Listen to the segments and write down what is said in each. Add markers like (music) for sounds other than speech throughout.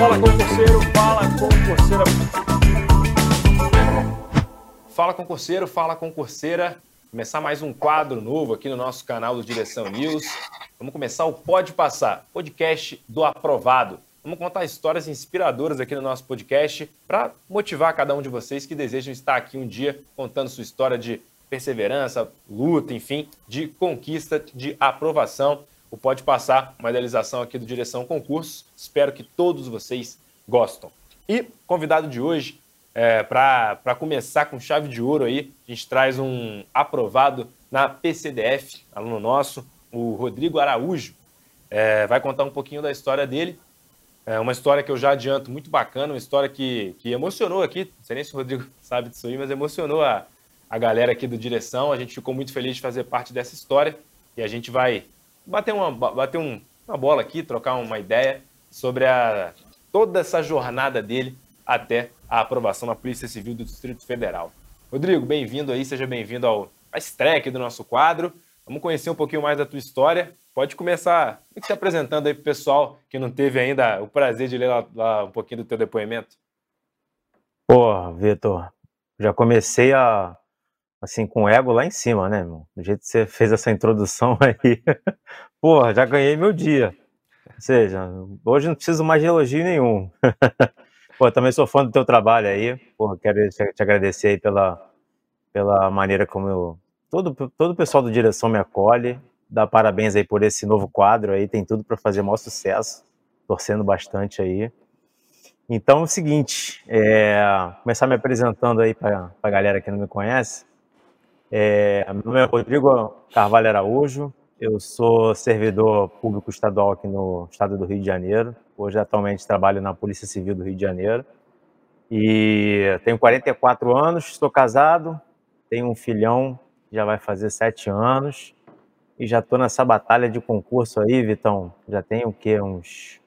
Fala concurseiro, fala concurseira. Fala concurseiro, fala concurseira. Começar mais um quadro novo aqui no nosso canal do Direção News. Vamos começar o Pode Passar, podcast do aprovado. Vamos contar histórias inspiradoras aqui no nosso podcast para motivar cada um de vocês que desejam estar aqui um dia contando sua história de perseverança, luta, enfim, de conquista, de aprovação. O Pode Passar, uma idealização aqui do Direção Concursos. Espero que todos vocês gostam. E convidado de hoje, é, para começar com chave de ouro aí, a gente traz um aprovado na PCDF, aluno nosso, o Rodrigo Araújo. É, vai contar um pouquinho da história dele. É uma história que eu já adianto muito bacana, uma história que, que emocionou aqui. Não sei nem se o Rodrigo (laughs) sabe disso aí, mas emocionou a, a galera aqui do Direção. A gente ficou muito feliz de fazer parte dessa história e a gente vai bater uma, bater um, uma bola aqui, trocar uma ideia sobre a, toda essa jornada dele até a aprovação na Polícia Civil do Distrito Federal. Rodrigo, bem-vindo aí, seja bem-vindo ao a estreia aqui do nosso quadro. Vamos conhecer um pouquinho mais da tua história. Pode começar se apresentando aí para o pessoal que não teve ainda o prazer de ler lá, lá um pouquinho do teu depoimento. Pô, Vitor, já comecei a assim, com o ego lá em cima, né, irmão? Do jeito que você fez essa introdução (laughs) aí. Porra, já ganhei meu dia. Ou seja, hoje não preciso mais de elogio nenhum. (laughs) Pô, também sou fã do teu trabalho aí. Porra, quero te agradecer aí pela, pela maneira como eu, todo, todo o pessoal do Direção me acolhe. Dá parabéns aí por esse novo quadro aí. Tem tudo para fazer maior sucesso. Torcendo bastante aí. Então é o seguinte, é, começar me apresentando aí para a galera que não me conhece. É, meu nome é Rodrigo Carvalho Araújo, eu sou servidor público estadual aqui no estado do Rio de Janeiro. Hoje, atualmente, trabalho na Polícia Civil do Rio de Janeiro. E tenho 44 anos, estou casado, tenho um filhão, já vai fazer sete anos. E já estou nessa batalha de concurso aí, Vitão. Já tenho o quê? Uns.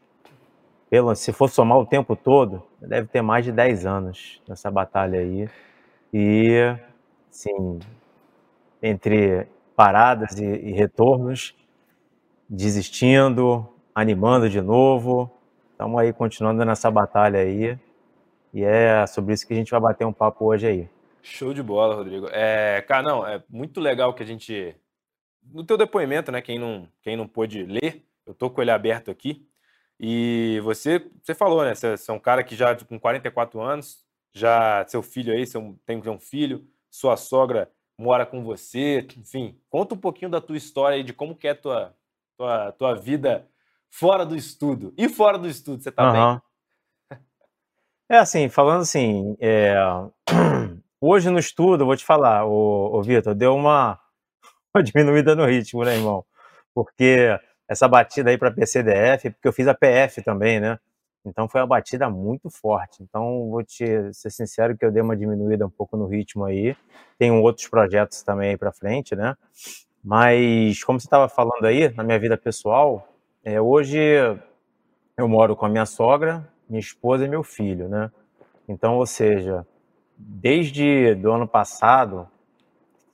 Pelo, se for somar o tempo todo, deve ter mais de 10 anos nessa batalha aí. E, sim, entre paradas e, e retornos, desistindo, animando de novo. Estamos aí continuando nessa batalha aí. E é sobre isso que a gente vai bater um papo hoje aí. Show de bola, Rodrigo. É, cara, não, é muito legal que a gente. No teu depoimento, né? Quem não, quem não pôde ler, eu tô com ele aberto aqui. E você, você falou, né? Você, você é um cara que já com 44 anos, já seu filho aí, seu, tem um filho, sua sogra mora com você, enfim, conta um pouquinho da tua história e de como que é tua, tua, tua vida fora do estudo. E fora do estudo, você tá uhum. bem? É assim, falando assim, é... (clears throat) hoje no estudo, vou te falar, o Vitor, deu uma, (laughs) uma diminuída no ritmo, né, irmão? Porque essa batida aí para PCDF, porque eu fiz a PF também, né? Então foi uma batida muito forte. Então vou te ser sincero que eu dei uma diminuída um pouco no ritmo aí. Tenho outros projetos também aí para frente, né? Mas como você estava falando aí, na minha vida pessoal, é, hoje eu moro com a minha sogra, minha esposa e meu filho, né? Então, ou seja, desde do ano passado,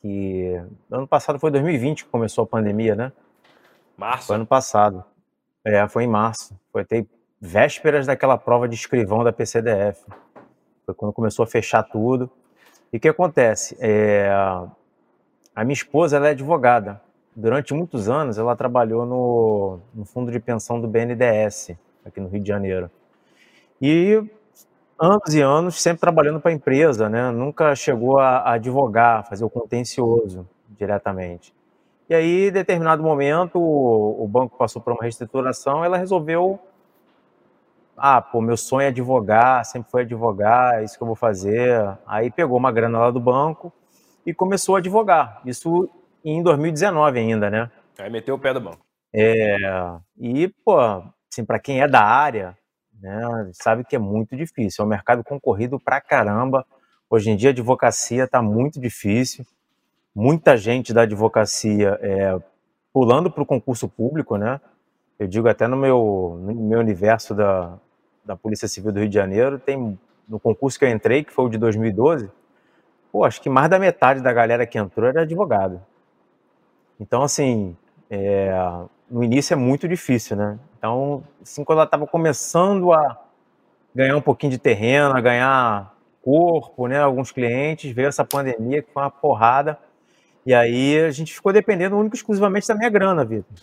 que ano passado foi 2020 que começou a pandemia, né? Março. Foi ano passado. É, foi em março. Foi até vésperas daquela prova de escrivão da PCDF. Foi quando começou a fechar tudo. E o que acontece? É, a minha esposa ela é advogada. Durante muitos anos ela trabalhou no, no fundo de pensão do BNDES, aqui no Rio de Janeiro. E anos e anos sempre trabalhando para a empresa, né? Nunca chegou a, a advogar, fazer o contencioso diretamente. E aí, em determinado momento, o, o banco passou por uma reestruturação, ela resolveu ah, pô, meu sonho é advogar, sempre foi advogar, é isso que eu vou fazer. Aí pegou uma grana lá do banco e começou a advogar. Isso em 2019 ainda, né? Aí meteu o pé do banco. É, e, pô, assim, para quem é da área, né, sabe que é muito difícil. É um mercado concorrido pra caramba. Hoje em dia a advocacia está muito difícil. Muita gente da advocacia é, pulando para o concurso público, né? Eu digo até no meu, no meu universo da, da Polícia Civil do Rio de Janeiro, tem no concurso que eu entrei, que foi o de 2012, pô, acho que mais da metade da galera que entrou era advogado. Então, assim, é, no início é muito difícil, né? Então, assim, quando ela estava começando a, ganhar um pouquinho de terreno, a ganhar corpo, né? Alguns clientes, veio essa pandemia que foi uma porrada. E aí a gente ficou dependendo único exclusivamente da minha grana, Vitor.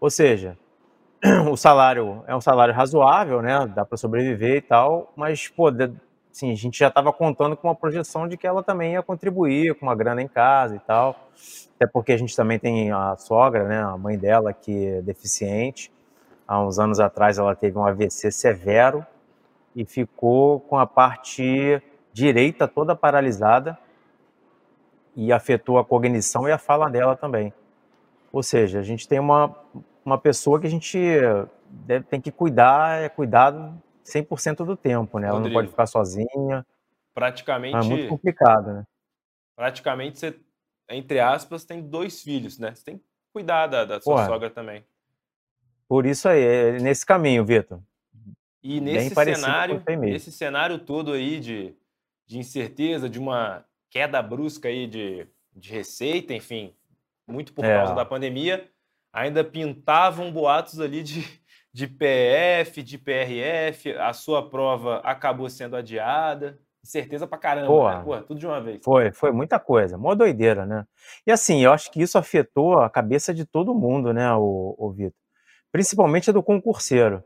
Ou seja, (clears throat) o salário é um salário razoável, né? Dá para sobreviver e tal, mas, pô, assim, a gente já estava contando com uma projeção de que ela também ia contribuir com uma grana em casa e tal. Até porque a gente também tem a sogra, né? A mãe dela que é deficiente. Há uns anos atrás ela teve um AVC severo e ficou com a parte direita toda paralisada e afetou a cognição e a fala dela também. Ou seja, a gente tem uma, uma pessoa que a gente deve, tem que cuidar, é cuidado 100% do tempo, né? Ela Rodrigo, não pode ficar sozinha. Praticamente. É muito complicado, né? Praticamente você, entre aspas, tem dois filhos, né? Você tem que cuidar da, da sua Porra, sogra também. Por isso aí, é nesse caminho, Vitor. E nesse cenário, nesse cenário todo aí de, de incerteza, de uma queda brusca aí de, de receita, enfim, muito por é. causa da pandemia, ainda pintavam boatos ali de, de PF, de PRF, a sua prova acabou sendo adiada. Certeza pra caramba, Pô, né? Pô, tudo de uma vez. Foi, foi muita coisa, mó doideira, né? E assim, eu acho que isso afetou a cabeça de todo mundo, né, o, o Vitor? Principalmente a do concurseiro.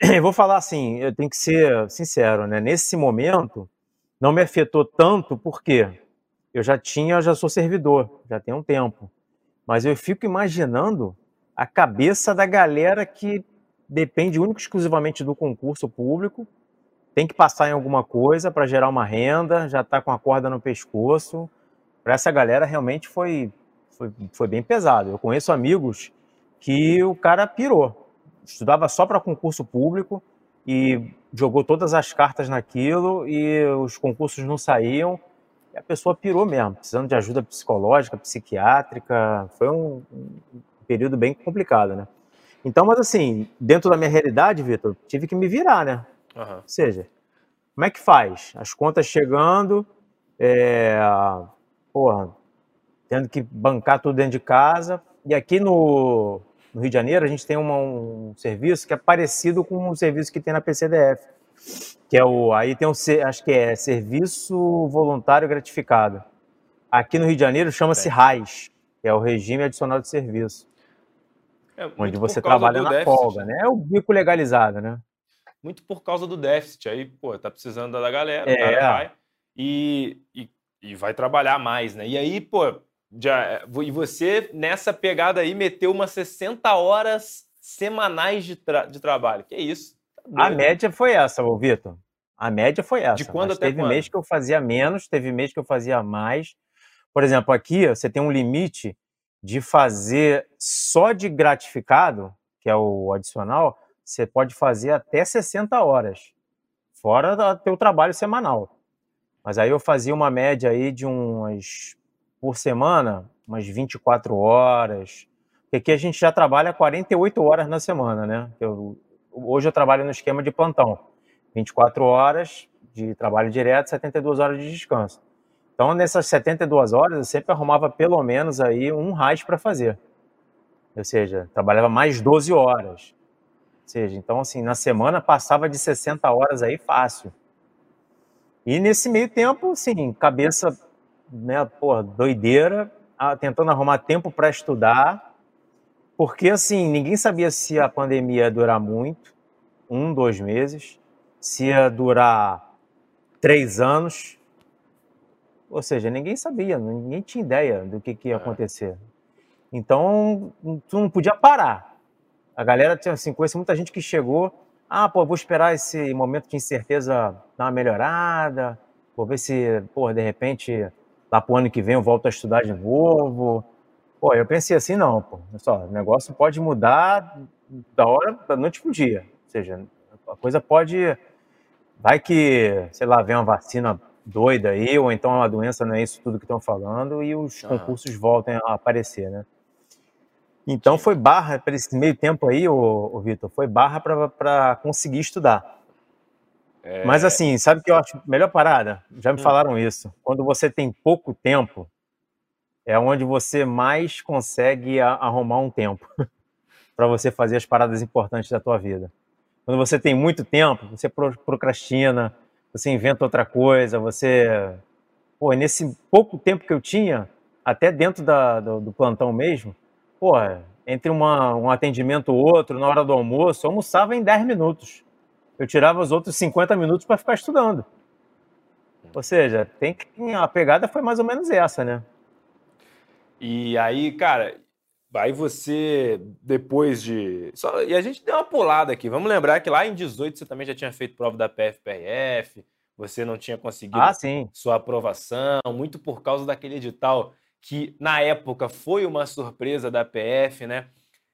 (clears throat) Eu vou falar assim, eu tenho que ser sincero, né? Nesse momento, não me afetou tanto porque eu já tinha, já sou servidor, já tem um tempo. Mas eu fico imaginando a cabeça da galera que depende único exclusivamente do concurso público, tem que passar em alguma coisa para gerar uma renda, já está com a corda no pescoço. Para essa galera realmente foi, foi, foi bem pesado. Eu conheço amigos que o cara pirou, estudava só para concurso público e jogou todas as cartas naquilo e os concursos não saíam. A pessoa pirou mesmo, precisando de ajuda psicológica, psiquiátrica. Foi um, um período bem complicado, né? Então, mas assim, dentro da minha realidade, Vitor, tive que me virar, né? Uhum. Ou seja, como é que faz? As contas chegando, é, porra, tendo que bancar tudo dentro de casa. E aqui no, no Rio de Janeiro, a gente tem uma, um serviço que é parecido com o serviço que tem na PCDF, que é o, aí tem um, acho que é Serviço Voluntário Gratificado. Aqui no Rio de Janeiro chama-se RAIS, que é o Regime Adicional de Serviço. É, onde você trabalha na déficit. folga, né? É o bico legalizado, né? Muito por causa do déficit. Aí, pô, tá precisando da galera, é. vai e, e, e, vai trabalhar mais, né? E aí, pô, já, e você, nessa pegada aí, meteu umas 60 horas semanais de, tra de trabalho. Que isso? A média foi essa, ô Vitor. A média foi essa. De quando até teve quando? mês que eu fazia menos, teve mês que eu fazia mais. Por exemplo, aqui você tem um limite de fazer só de gratificado, que é o adicional, você pode fazer até 60 horas, fora do teu trabalho semanal. Mas aí eu fazia uma média aí de umas, por semana, umas 24 horas, porque aqui a gente já trabalha 48 horas na semana, né? Eu, hoje eu trabalho no esquema de plantão, 24 horas de trabalho direto, 72 horas de descanso. Então, nessas 72 horas, eu sempre arrumava pelo menos aí um RAIS para fazer. Ou seja, trabalhava mais 12 horas. Ou seja, então, assim, na semana passava de 60 horas aí fácil. E nesse meio tempo, assim, cabeça, né, porra, doideira, tentando arrumar tempo para estudar, porque, assim, ninguém sabia se a pandemia ia durar muito, um, dois meses, se ia durar três anos, ou seja, ninguém sabia, ninguém tinha ideia do que, que ia é. acontecer. Então, tu não podia parar. A galera tinha assim, conhece muita gente que chegou, ah, pô, vou esperar esse momento de incerteza dar uma melhorada, vou ver se, pô, de repente, lá pro ano que vem eu volto a estudar de novo. Pô, eu pensei assim, não, pô, só, o negócio pode mudar da hora da noite pro dia. Ou seja, a coisa pode. Vai que, sei lá, vem uma vacina doida aí, ou então a doença não é isso tudo que estão falando, e os ah. concursos voltem a aparecer, né? Então foi barra, para esse meio tempo aí, o, o Vitor, foi barra para conseguir estudar. É... Mas assim, sabe o que eu acho melhor parada? Já me hum. falaram isso. Quando você tem pouco tempo, é onde você mais consegue arrumar um tempo (laughs) para você fazer as paradas importantes da tua vida. quando você tem muito tempo, você procrastina, você inventa outra coisa, você. Pô, nesse pouco tempo que eu tinha, até dentro da, do, do plantão mesmo, pô, entre uma, um atendimento ou outro, na hora do almoço, eu almoçava em 10 minutos. Eu tirava os outros 50 minutos para ficar estudando. Ou seja, tem que, a pegada foi mais ou menos essa, né? E aí, cara, Aí você, depois de. Só... E a gente deu uma pulada aqui. Vamos lembrar que lá em 18 você também já tinha feito prova da PFPRF, você não tinha conseguido ah, sua aprovação, muito por causa daquele edital que, na época, foi uma surpresa da PF, né?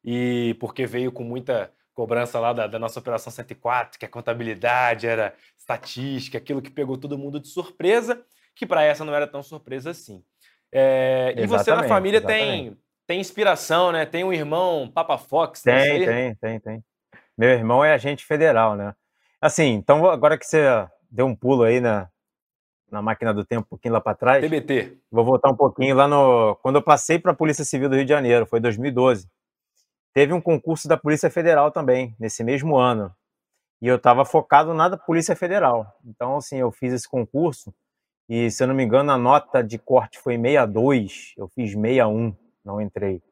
E porque veio com muita cobrança lá da, da nossa Operação 104, que a contabilidade era estatística, aquilo que pegou todo mundo de surpresa, que para essa não era tão surpresa assim. É, e você na família exatamente. tem tem inspiração, né? Tem um irmão Papa Fox. Tem, tem, tem, tem. Meu irmão é agente federal, né? Assim, então agora que você deu um pulo aí na, na máquina do tempo, um pouquinho lá para trás. TBT. Vou voltar um pouquinho lá no. Quando eu passei para a Polícia Civil do Rio de Janeiro, foi 2012. Teve um concurso da Polícia Federal também, nesse mesmo ano. E eu estava focado na Polícia Federal. Então, assim, eu fiz esse concurso e, se eu não me engano, a nota de corte foi 62, eu fiz 61 não entrei.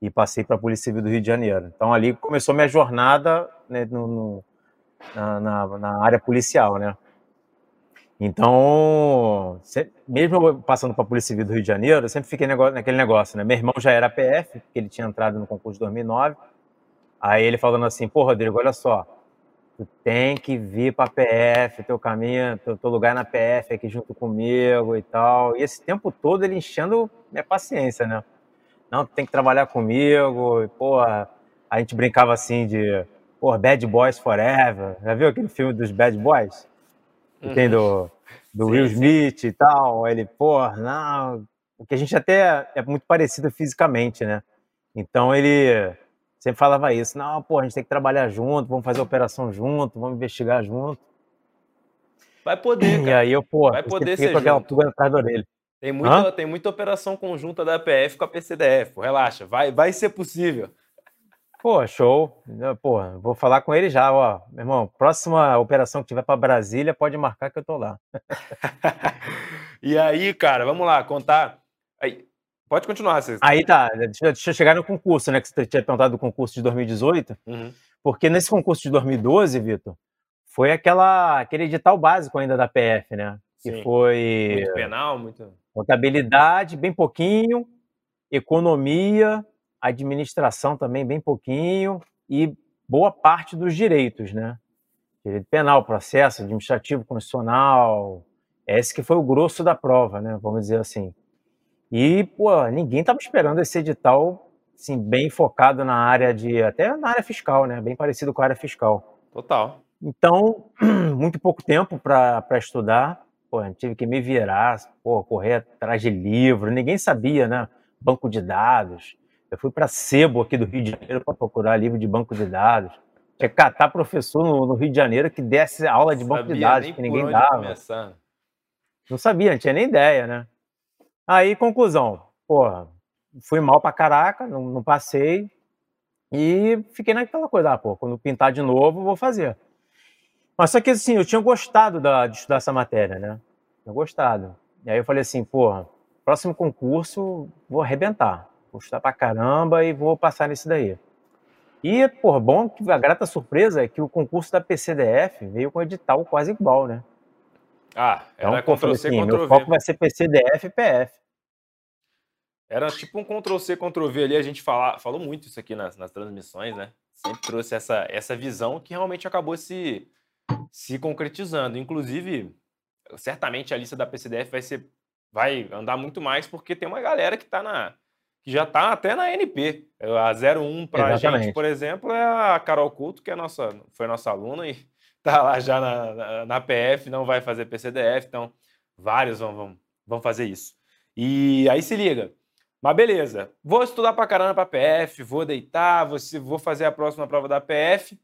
E passei para a Polícia Civil do Rio de Janeiro. Então ali começou minha jornada né, no, no, na, na, na, área policial, né? Então, sempre, mesmo passando para a Polícia Civil do Rio de Janeiro, eu sempre fiquei naquele negócio, né? Meu irmão já era PF, porque ele tinha entrado no concurso de 2009. Aí ele falando assim, pô, Rodrigo, olha só, tu tem que vir para a PF, teu caminho, teu, teu, lugar na PF aqui junto comigo e tal. E esse tempo todo ele enchendo minha paciência, né? não, tem que trabalhar comigo, e, porra, a gente brincava assim de, porra, Bad Boys Forever, já viu aquele filme dos Bad Boys? Que uhum. tem do, do sim, Will Smith sim. e tal, ele, porra, não, porque a gente até é muito parecido fisicamente, né? Então ele sempre falava isso, não, pô, a gente tem que trabalhar junto, vamos fazer operação junto, vamos investigar junto. Vai poder, cara. E aí eu, pô, vai poder ser com aquela pulga atrás da orelha. Tem muita, tem muita operação conjunta da PF com a PCDF. Relaxa, vai, vai ser possível. Pô, show. Pô, vou falar com ele já, ó. Meu irmão, próxima operação que tiver para Brasília, pode marcar que eu tô lá. (laughs) e aí, cara, vamos lá, contar. Aí, pode continuar, Cês. Aí tá, deixa, eu chegar no concurso, né? Que você tinha perguntado do concurso de 2018. Uhum. Porque nesse concurso de 2012, Vitor, foi aquela, aquele edital básico ainda da PF, né? Que Sim. foi. Muito penal, muito. Contabilidade, bem pouquinho, economia, administração também, bem pouquinho, e boa parte dos direitos, né? Direito penal, processo administrativo, constitucional. Esse que foi o grosso da prova, né? Vamos dizer assim. E, pô, ninguém estava esperando esse edital, assim, bem focado na área de. até na área fiscal, né? Bem parecido com a área fiscal. Total. Então, (clears throat) muito pouco tempo para estudar pô, tive que me virar, pô, correr atrás de livro, ninguém sabia, né? Banco de dados. Eu fui para Sebo aqui do Rio de Janeiro para procurar livro de banco de dados. Tinha que catar professor no, no, Rio de Janeiro que desse aula de banco de dados, que ninguém dava. Começar. Não sabia, não tinha nem ideia, né? Aí, conclusão, porra, fui mal pra caraca, não, não passei, e fiquei naquela coisa, ah, pô, quando pintar de novo, vou fazer. Mas só que assim, eu tinha gostado da, de estudar essa matéria, né? Tinha gostado. E aí eu falei assim, porra, próximo concurso vou arrebentar. Vou estudar pra caramba e vou passar nisso daí. E, por bom que a grata surpresa é que o concurso da PCDF veio com edital quase igual, né? Ah, era então, Ctrl-C, assim, Ctrl-V. Meu foco vai ser PCDF e PF. Era tipo um Ctrl-C, Ctrl-V ali, a gente fala, falou muito isso aqui nas, nas transmissões, né? Sempre trouxe essa, essa visão que realmente acabou se se concretizando. Inclusive, certamente a lista da PCDF vai ser vai andar muito mais porque tem uma galera que tá na que já está até na NP. A 01 para a gente, por exemplo, é a Carol Couto, que é nossa, foi nossa aluna e (laughs) tá lá já na, na, na PF, não vai fazer PCDF, então vários vão, vão, vão fazer isso. E aí se liga. Mas beleza, vou estudar para caramba para PF, vou deitar, vou, vou fazer a próxima prova da PF.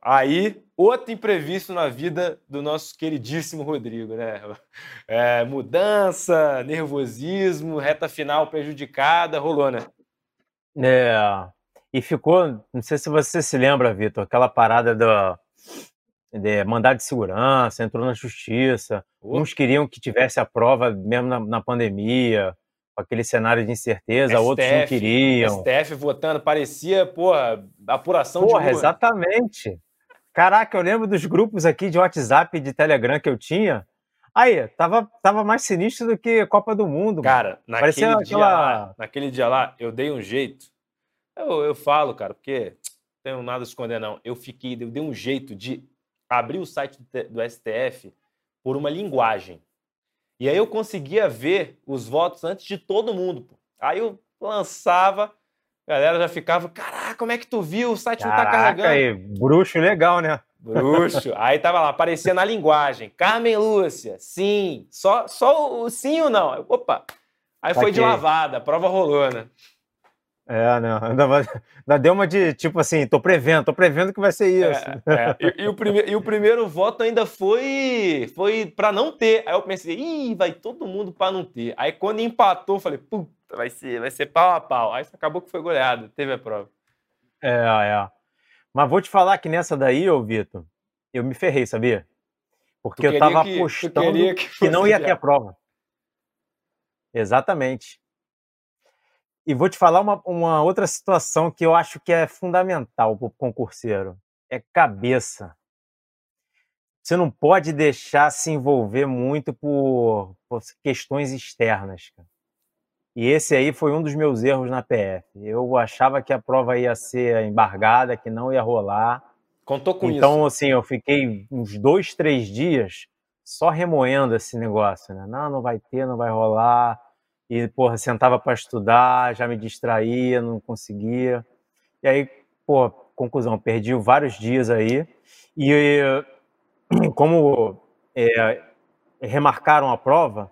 Aí, outro imprevisto na vida do nosso queridíssimo Rodrigo, né? (laughs) É, mudança, nervosismo, reta final prejudicada, rolou, né? É, e ficou, não sei se você se lembra, Vitor, aquela parada do, de mandado de segurança, entrou na justiça. Uns queriam que tivesse a prova mesmo na, na pandemia, aquele cenário de incerteza, STF, outros não queriam. STF votando, parecia, porra, apuração porra, de rua. exatamente. Caraca, eu lembro dos grupos aqui de WhatsApp e de Telegram que eu tinha. Aí, tava, tava mais sinistro do que Copa do Mundo. Cara, naquele, aquela... dia lá, naquele dia lá, eu dei um jeito. Eu, eu falo, cara, porque não tenho nada a esconder, não. Eu fiquei, eu dei um jeito de abrir o site do STF por uma linguagem. E aí eu conseguia ver os votos antes de todo mundo. Pô. Aí eu lançava, a galera já ficava, caraca, como é que tu viu? O site Caraca, não tá carregando. Aí, bruxo legal, né? Bruxo. (laughs) Aí tava lá, aparecia na linguagem. Carmen Lúcia, sim. Só, só o sim ou não? Opa. Aí foi de lavada, a prova rolou, né? É, não, (laughs) ainda, deu uma de tipo assim, tô prevendo, tô prevendo que vai ser é, isso. É, é. E, e, o prime, e o (laughs) primeiro voto ainda foi foi para não ter. Aí eu pensei, ih, vai todo mundo para não ter. Aí quando empatou, eu falei, puta, vai ser, vai ser pau a pau. Aí acabou que foi goleado, teve a prova. É, é. Mas vou te falar que nessa daí, ô Vitor, eu me ferrei, sabia? Porque eu tava que, apostando que, que não ia ter a prova. Exatamente. E vou te falar uma, uma outra situação que eu acho que é fundamental para o concurseiro: é cabeça. Você não pode deixar se envolver muito por, por questões externas. Cara. E esse aí foi um dos meus erros na PF. Eu achava que a prova ia ser embargada, que não ia rolar. Contou com então, isso. Então, assim, eu fiquei uns dois, três dias só remoendo esse negócio, né? Não, não vai ter, não vai rolar e, porra, sentava para estudar, já me distraía, não conseguia. E aí, pô, conclusão, perdi vários dias aí. E (clears throat) como é, remarcaram a prova,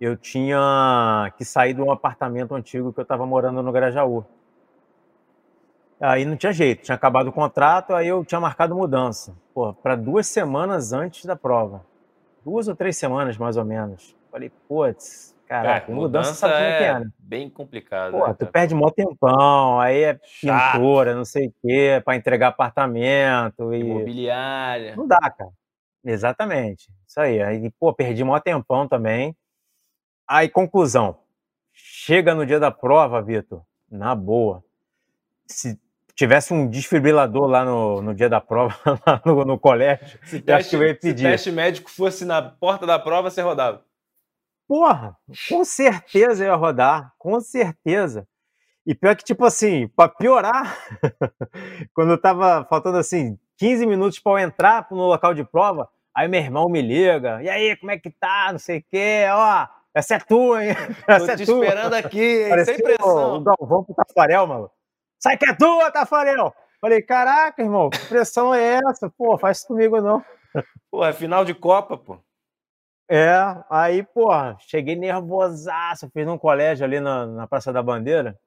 eu tinha que sair de um apartamento antigo que eu estava morando no Grajaú. Aí não tinha jeito, tinha acabado o contrato, aí eu tinha marcado mudança. para duas semanas antes da prova. Duas ou três semanas, mais ou menos. Falei, putz, Caraca, é, mudança, mudança sabe é que é, né? Bem complicado. Pô, né, tu perde mó tempão, aí é Chato. pintura, não sei o quê, para entregar apartamento. E... Imobiliária. Não dá, cara. Exatamente. Isso aí. Aí, pô, perdi mó tempão também. Aí, conclusão. Chega no dia da prova, Vitor, na boa. Se tivesse um desfibrilador lá no, no dia da prova, (laughs) lá no, no colégio, se teste, acho que eu ia pedir. Se teste médico fosse na porta da prova, você rodava. Porra, com certeza ia rodar, com certeza. E pior que, tipo assim, para piorar, (laughs) quando tava faltando assim 15 minutos para eu entrar no local de prova, aí meu irmão me liga, e aí, como é que tá? Não sei o quê, ó, essa é tua, hein? (laughs) Essa Tô é te tua. esperando aqui, Parecia sem pressão. O Galvão pro Tafarel, mano. Sai que é tua, Tafarel! Falei, caraca, irmão, que pressão é essa? Pô, faz isso comigo não. Pô, é final de Copa, pô. É, aí, pô, cheguei nervosaço, fiz num colégio ali na, na Praça da Bandeira.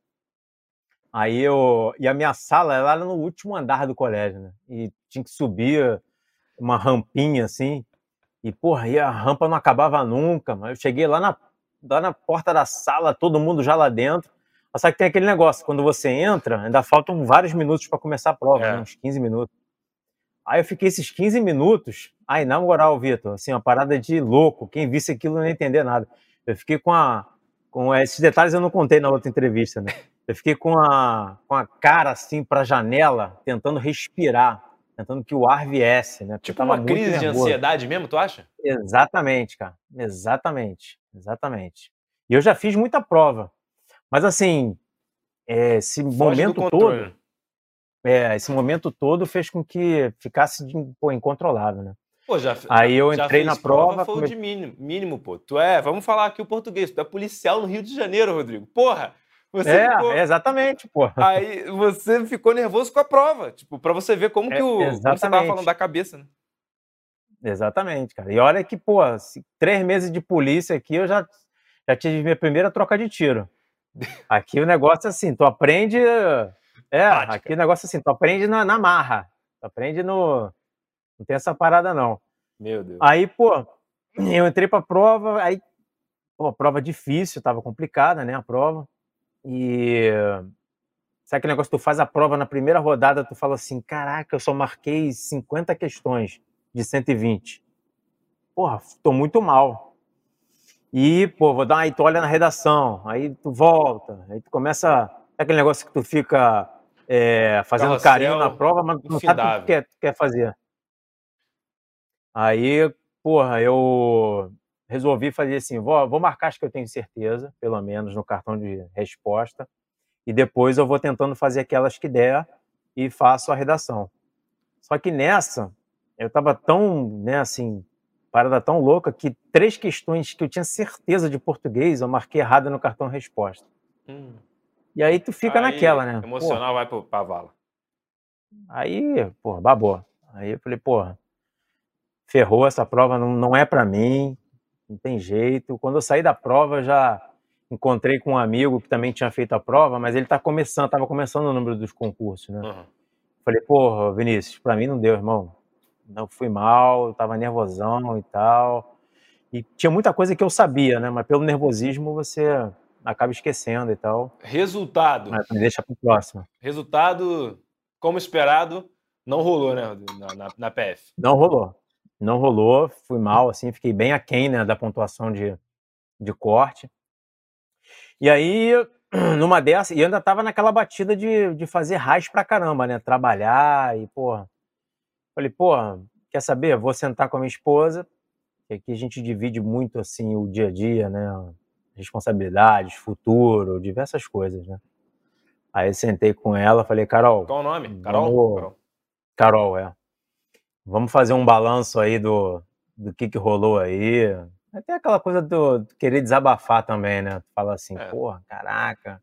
Aí eu. E a minha sala era no último andar do colégio, né? E tinha que subir uma rampinha assim. E, porra, e a rampa não acabava nunca. Mas eu cheguei lá na, lá na porta da sala, todo mundo já lá dentro. Só que tem aquele negócio, quando você entra, ainda faltam vários minutos para começar a prova, é. né? uns 15 minutos. Aí eu fiquei esses 15 minutos, aí na moral, Vitor, assim, uma parada de louco. Quem visse aquilo não ia entender nada. Eu fiquei com a. Com esses detalhes eu não contei na outra entrevista, né? Eu fiquei com a, com a cara assim para a janela, tentando respirar, tentando que o ar viesse, né? Tipo uma crise de ansiedade mesmo, tu acha? Exatamente, cara. Exatamente. Exatamente. E eu já fiz muita prova. Mas assim, esse Foge momento todo é, esse momento todo fez com que ficasse pô, incontrolável, né? Pô, já, Aí eu entrei na prova. Foi come... de mínimo, mínimo, pô. Tu é, vamos falar aqui o português, tu é policial no Rio de Janeiro, Rodrigo. Porra! Você é, ficou... é, exatamente, pô. Aí você ficou nervoso com a prova, tipo, para você ver como é, que o. Exatamente. Como você tava falando da cabeça, né? Exatamente, cara. E olha que, pô, três meses de polícia aqui, eu já, já tive minha primeira troca de tiro. (laughs) Aqui o negócio é assim, tu aprende é, Tática. aqui o negócio é assim, tu aprende na, na marra. Tu aprende no. Não tem essa parada, não. Meu Deus. Aí, pô, eu entrei pra prova, aí, pô, prova difícil, tava complicada, né, a prova. E Sabe aquele negócio, tu faz a prova na primeira rodada, tu fala assim, caraca, eu só marquei 50 questões de 120. Porra, tô muito mal. E, pô, vou dar, aí tu olha na redação, aí tu volta, aí tu começa, sabe aquele negócio que tu fica é, fazendo carinho na prova, mas não sabe o que quer, quer fazer. Aí, porra, eu resolvi fazer assim, vou, vou marcar as que eu tenho certeza, pelo menos no cartão de resposta, e depois eu vou tentando fazer aquelas que der e faço a redação. Só que nessa, eu estava tão, né, assim, parada tão louca que três questões que eu tinha certeza de português eu marquei errada no cartão resposta. Hum. E aí tu fica aí, naquela, né? Emocional vai pro, pra vala. Aí, porra, babou. Aí eu falei, porra, ferrou essa prova, não, não é para mim, não tem jeito. Quando eu saí da prova, já encontrei com um amigo que também tinha feito a prova, mas ele tá começando, tava começando o número dos concursos, né? Uhum. Falei, porra, Vinícius, para mim não deu, irmão. Não fui mal, tava nervosão e tal. E tinha muita coisa que eu sabia, né? Mas pelo nervosismo você acaba esquecendo e tal. Resultado. Mas deixa pro próximo. Resultado, como esperado, não rolou, né? Na, na, na PF. Não rolou. Não rolou, fui mal, assim, fiquei bem aquém né, da pontuação de, de corte. E aí, (clears throat) numa dessas, e ainda tava naquela batida de, de fazer raiz pra caramba, né? Trabalhar e, porra. Falei, porra, quer saber? Vou sentar com a minha esposa, que aqui a gente divide muito, assim, o dia a dia, né? Responsabilidades, futuro, diversas coisas, né? Aí sentei com ela, falei, Carol. Qual o nome? Carol? Vamos... Carol. Carol, é. Vamos fazer um balanço aí do, do que, que rolou aí. Tem aquela coisa do, do querer desabafar também, né? Fala assim, é. porra, caraca,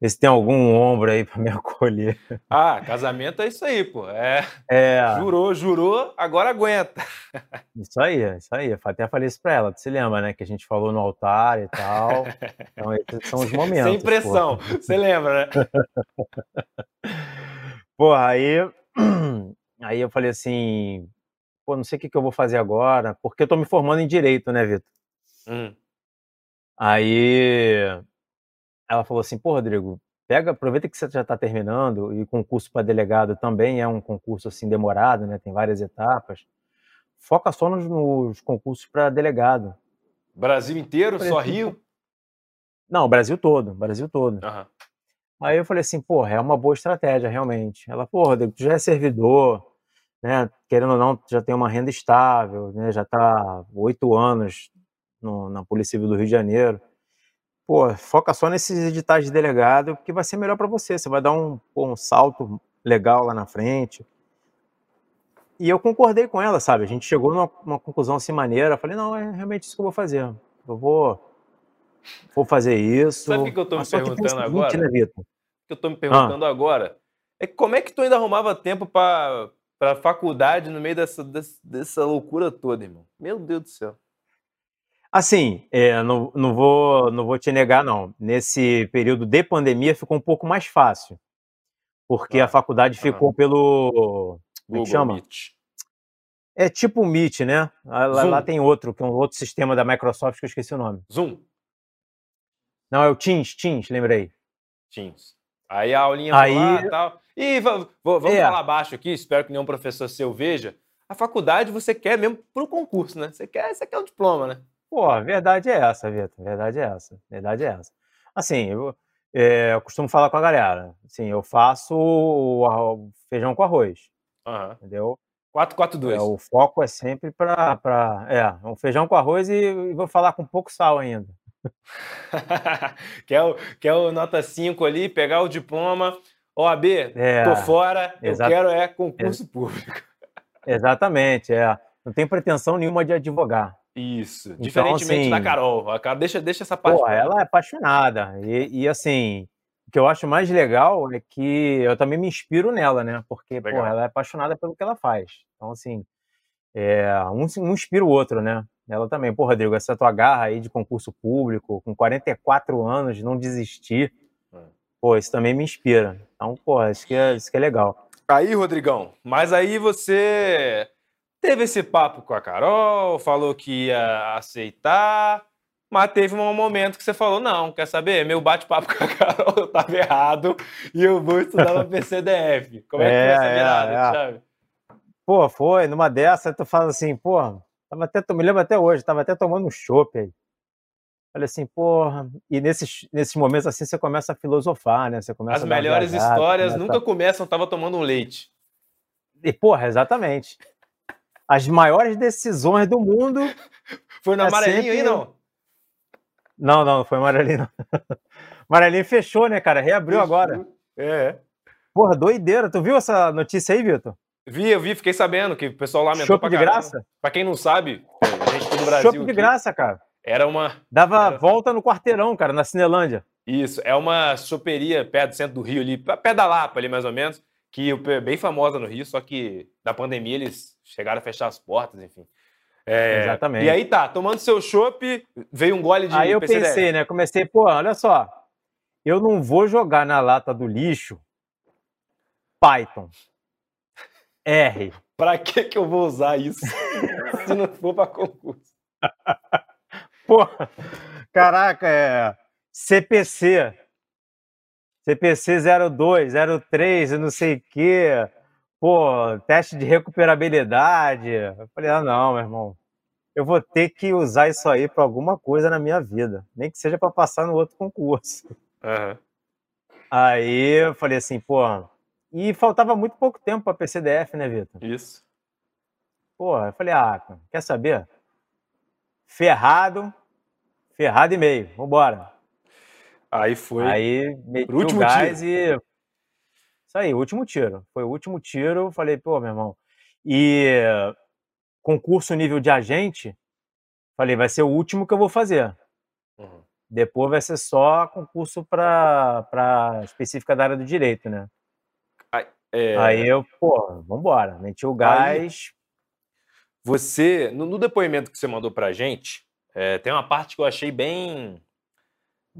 vê se tem algum ombro aí para me (laughs) acolher. Ah, casamento é isso aí, pô. É, é. Jurou, jurou, agora aguenta. (laughs) Isso aí, isso aí. Eu até falei isso pra ela. Tu se lembra, né? Que a gente falou no altar e tal. Então, esses são os momentos. Sem pressão. Você lembra, né? (laughs) Pô, aí (clears throat) Aí eu falei assim, pô, não sei o que, que eu vou fazer agora, porque eu tô me formando em direito, né, Vitor? Hum. Aí ela falou assim, pô, Rodrigo, pega, aproveita que você já está terminando e concurso para delegado também é um concurso assim demorado, né? Tem várias etapas. Foca só nos, nos concursos para delegado. Brasil inteiro, falei, só assim, Rio? Não, Brasil todo, Brasil todo. Uhum. Aí eu falei assim, porra, é uma boa estratégia, realmente. Ela, porra, Rodrigo, tu já é servidor, né, querendo ou não, já tem uma renda estável, né, já está oito anos no, na Polícia Civil do Rio de Janeiro. Pô, foca só nesses editais de delegado, que vai ser melhor para você. Você vai dar um, pô, um salto legal lá na frente. E eu concordei com ela, sabe? A gente chegou numa, numa conclusão assim maneira. Eu falei, não, é realmente isso que eu vou fazer. Eu vou, vou fazer isso. Sabe o que eu estou me perguntando agora? Né, Vitor? O que eu estou me perguntando ah. agora é como é que tu ainda arrumava tempo para para faculdade no meio dessa, dessa, dessa, loucura toda, irmão. Meu Deus do céu. Assim, é, não, não, vou, não vou te negar, não. Nesse período de pandemia ficou um pouco mais fácil. Porque ah, a faculdade ah, ficou pelo. Como é que chama? Meet. É tipo o Meet, né? Lá, lá, tem outro, que é um outro sistema da Microsoft que eu esqueci o nome. Zoom. Não, é o Teams, Teams, lembrei. Teams. Aí a aulinha Aí... lá e tal. E vamos é. falar baixo aqui, espero que nenhum professor seu veja. A faculdade você quer mesmo pro concurso, né? Você quer, você quer o diploma, né? Pô, a verdade é essa, Vitor. Verdade é essa. Verdade é essa. Assim, eu, é, eu costumo falar com a galera. Assim, eu faço o feijão com arroz. Uhum. Entendeu? 442. É, o foco é sempre para. Pra, é, um feijão com arroz e, e vou falar com pouco sal ainda. (laughs) quer, o, quer o nota 5 ali, pegar o diploma. OAB, é, tô fora, eu quero é concurso público. (laughs) Exatamente, é. Não tem pretensão nenhuma de advogar. Isso, então, diferentemente assim, da Carol. A Carol deixa, deixa essa parte. Pô, ela é apaixonada. E, e, assim, o que eu acho mais legal é que eu também me inspiro nela, né? Porque, pô, ela é apaixonada pelo que ela faz. Então, assim, é, um, um inspira o outro, né? Ela também, pô, Rodrigo, essa tua garra aí de concurso público, com 44 anos, não desistir, é. pô, isso também me inspira. Então, pô, isso que é, isso que é legal. Aí, Rodrigão, mas aí você teve esse papo com a Carol, falou que ia aceitar, Mas teve um momento que você falou: não, quer saber? Meu bate-papo (laughs) com a Carol eu tava errado e eu vou estudar (laughs) pra PCDF. Como é, que foi essa É, é, virada, é. Chave? Pô, foi, numa dessa, tu fala assim, pô, tava até, me lembro até hoje, tava até tomando um chopp aí. Falei assim, porra, e nesses, nesses momentos assim você começa a filosofar, né? Você começa As uma melhores viajada, histórias começa- nunca começam, tava tomando um leite. E, porra, exatamente. As maiores decisões do mundo. (laughs) Foi no É amarelinho aí, sempre- não? Não, não, não foi Amarelinho. não. (laughs) Amarelinho fechou, né, cara? Reabriu agora. É. Porra, doideira. Tu viu essa notícia aí, Vitor? Vi, eu vi, fiquei sabendo que o pessoal lamentou Chopp pra de caramba. graça? Pra quem não sabe, a gente do Brasil Chopp de graça, cara. era uma Dava Era. volta no quarteirão, cara, na Cinelândia. Isso, é uma choperia perto do centro do Rio ali, pé da Lapa ali mais ou menos, que é bem famosa no Rio, só que da pandemia eles chegaram a fechar as portas, enfim. É, Exatamente. E aí tá, tomando seu chopp, veio um gole de Aí eu PCDF. pensei, né? Comecei, pô, olha só. Eu não vou jogar na lata do lixo Python. R. Pra que que eu vou usar isso (laughs) se não for pra concurso? Pô, caraca, é CPC. CPC 02, 03, eu não sei o quê. Pô, teste de recuperabilidade. Eu falei, ah, não, meu irmão. Eu vou ter que usar isso aí para alguma coisa na minha vida. Nem que seja para passar no outro concurso. Aham. Aí eu falei assim, pô. E faltava muito pouco tempo para PCDF, né, Vitor? Isso. Pô, eu falei, ah, quer saber? Ferrado, ferrado e meio, vambora. Aí foi. Aí meti Pro último o gás e. Isso aí, último tiro. Foi o último tiro. Falei, pô, meu irmão. E concurso nível de agente, falei, vai ser o último que eu vou fazer. Uhum. Depois vai ser só concurso para específica da área do direito, né? É, Aí eu, pô, vambora. Meti o gás. Você, no, no depoimento que você mandou pra gente, é, tem uma parte que eu achei bem,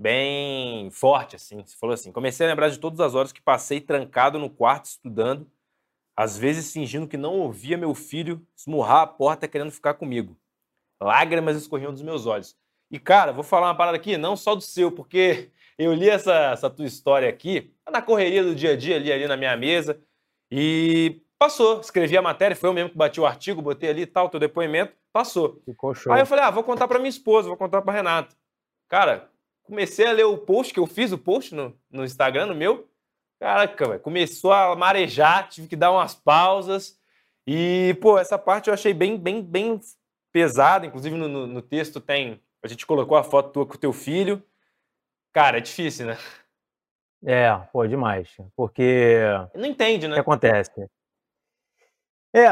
bem forte, assim. Você falou assim, comecei a lembrar de todas as horas que passei trancado no quarto estudando, às vezes fingindo que não ouvia meu filho esmurrar a porta querendo ficar comigo. Lágrimas escorriam dos meus olhos. E, cara, vou falar uma parada aqui, não só do seu, porque (laughs) eu li essa, essa tua história aqui, na correria do dia a dia, ali, ali na minha mesa, e passou. Escrevi a matéria, foi eu mesmo que bati o artigo, botei ali e tal, teu depoimento, passou. Ficou show. Aí eu falei, ah, vou contar pra minha esposa, vou contar pra Renata. Cara, comecei a ler o post que eu fiz, o post no, no Instagram, no meu. Caraca, velho, começou a marejar, tive que dar umas pausas. E, pô, essa parte eu achei bem, bem, bem pesada. Inclusive no, no, no texto tem. A gente colocou a foto tua com o teu filho. Cara, é difícil, né? É, pô, demais. Porque Não entende, O que né? acontece? É,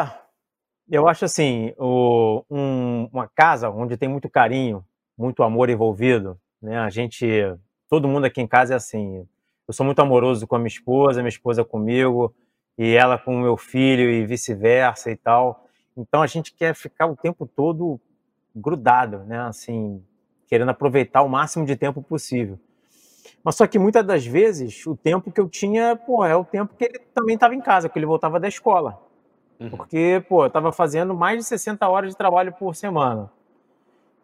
eu acho assim, o- um- uma casa onde tem muito carinho, muito amor envolvido, né? A gente, todo mundo aqui em casa é assim. Eu sou muito amoroso com a minha esposa, minha esposa comigo, e ela com o meu filho e vice-versa e tal. Então a gente quer ficar o tempo todo grudado, né? Assim, querendo aproveitar o máximo de tempo possível. Mas só que muitas das vezes o tempo que eu tinha, pô, é o tempo que ele também estava em casa, que ele voltava da escola. Uhum. Porque, pô, eu estava fazendo mais de 60 horas de trabalho por semana.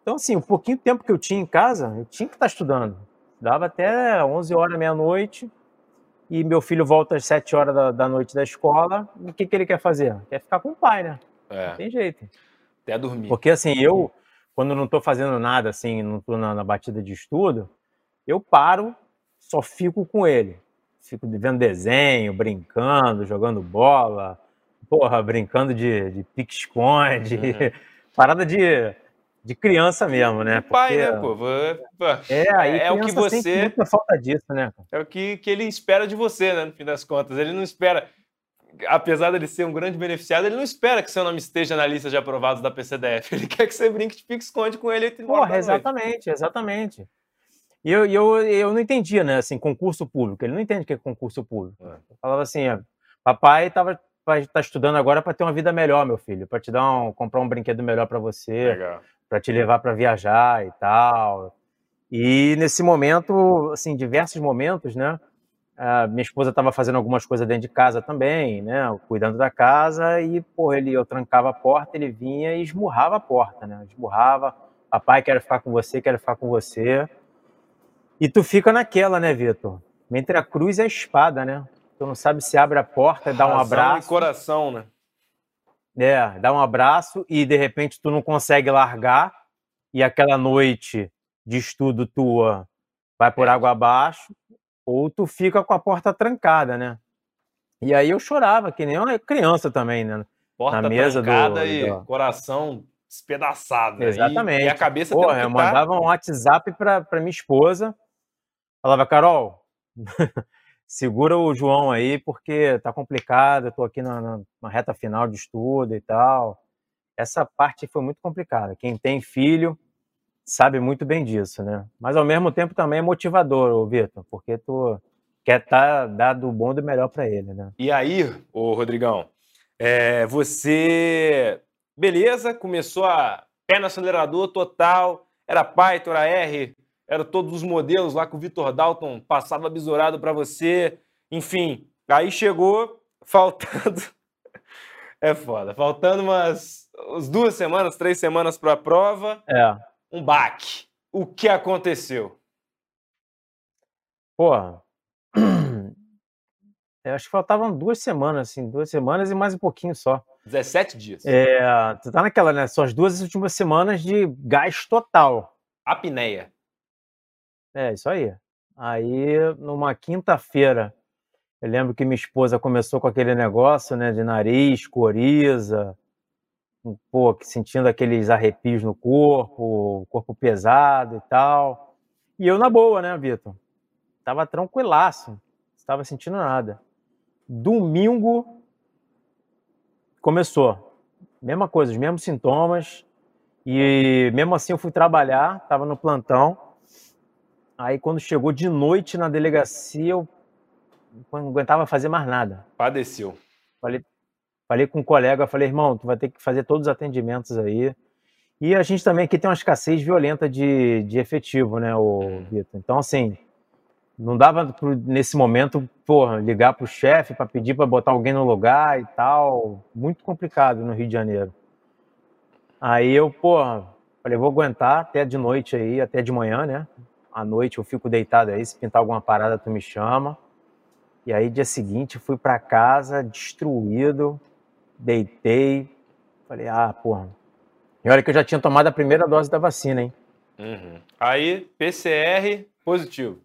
Então, assim, o pouquinho tempo que eu tinha em casa, eu tinha que estar estudando. Dava até 11 horas, meia-noite, e meu filho volta às 7 horas da, da noite da escola, e o que, que ele quer fazer? Quer ficar com o pai, né? Não É, tem jeito. até dormir. Porque assim, eu, quando não estou fazendo nada, assim, não estou na, na batida de estudo, eu paro, só fico com ele. Fico vendo desenho, brincando, jogando bola, porra, brincando de, de pique-esconde, Uhum. (laughs) parada de, de criança mesmo, né? Pai, né, pô? É, aí É o que você- muita falta disso, né? É o que, que ele espera de você, né? No fim das contas. Ele não espera, apesar dele ser um grande beneficiado, ele não espera que seu nome esteja na lista de aprovados da PCDF. (laughs) Ele quer que você brinque de pique-esconde com ele e Porra, exatamente, exatamente. E eu, eu, eu não entendia, né, assim, concurso público. Ele não entende o que é concurso público. É. Eu falava assim, ó, papai tava, vai estar estudando agora para ter uma vida melhor, meu filho, para te dar um, comprar um brinquedo melhor para você, Legal. Para te levar para viajar e tal. E nesse momento, assim, diversos momentos, né? a minha esposa estava fazendo algumas coisas dentro de casa também, né? Cuidando da casa e, pô, ele, eu trancava a porta, ele vinha e esmurrava a porta, né? Esmurrava, Papai, quero ficar com você, quero ficar com você. E tu fica naquela, né, Vitor? Entre a cruz e a espada, né? Tu não sabe se abre a porta, dá um abraço. E coração, né? É, dá um abraço e de repente tu não consegue largar e aquela noite de estudo tua vai por água abaixo, ou tu fica com a porta trancada, né? E aí eu chorava, que nem uma criança também, né? Porta Na mesa trancada do, e do... coração despedaçado. Né? Exatamente. E, e, a cabeça Porra, eu mandava um WhatsApp para minha esposa, falava, Carol, segura o João aí, porque tá complicado, eu tô aqui na, na, reta final de estudo e tal. Essa parte foi muito complicada. Quem tem filho sabe muito bem disso, né? Mas ao mesmo tempo também é motivador, Vitor, porque tu quer tá, dar do bom e do melhor para ele, né? E aí, ô Rodrigão, é, você, beleza, começou a pé no acelerador total, era Python, era R, era todos os modelos lá que o Vitor Dalton passava besourado para você. Enfim, aí chegou faltando. (laughs) é foda. Faltando umas, umas duas semanas, três semanas para a prova. É. Um baque. O que aconteceu? Porra. (clears throat) Eu acho que faltavam duas semanas, assim, duas semanas e mais um pouquinho só. 17 dias. É, tu tá naquela, né? São as duas últimas semanas de gás total. Apneia. É, isso aí. Aí, numa quinta-feira, eu lembro que minha esposa começou com aquele negócio, né, de nariz, coriza, pô, sentindo aqueles arrepios no corpo, corpo pesado e tal. E eu na boa, né, Vitor? Tava tranquilaço, não estava sentindo nada. Domingo começou. Mesma coisa, os mesmos sintomas. E mesmo assim eu fui trabalhar, tava no plantão. Aí quando chegou de noite na delegacia, eu não aguentava fazer mais nada. Padeceu. Falei, falei com um colega, falei, irmão, tu vai ter que fazer todos os atendimentos aí. E a gente também aqui tem uma escassez violenta de, de efetivo, né, o hum. Vitor? Então, assim, não dava nesse momento, porra, ligar pro chefe para pedir para botar alguém no lugar e tal. Muito complicado no Rio de Janeiro. Aí eu, porra, falei, vou aguentar até de noite aí, até de manhã, né? À noite eu fico deitado aí, se pintar alguma parada tu me chama. E aí dia seguinte fui para casa destruído, deitei, falei, ah, porra. E olha que eu já tinha tomado a primeira dose da vacina, hein? Uhum. Aí, PCR positivo.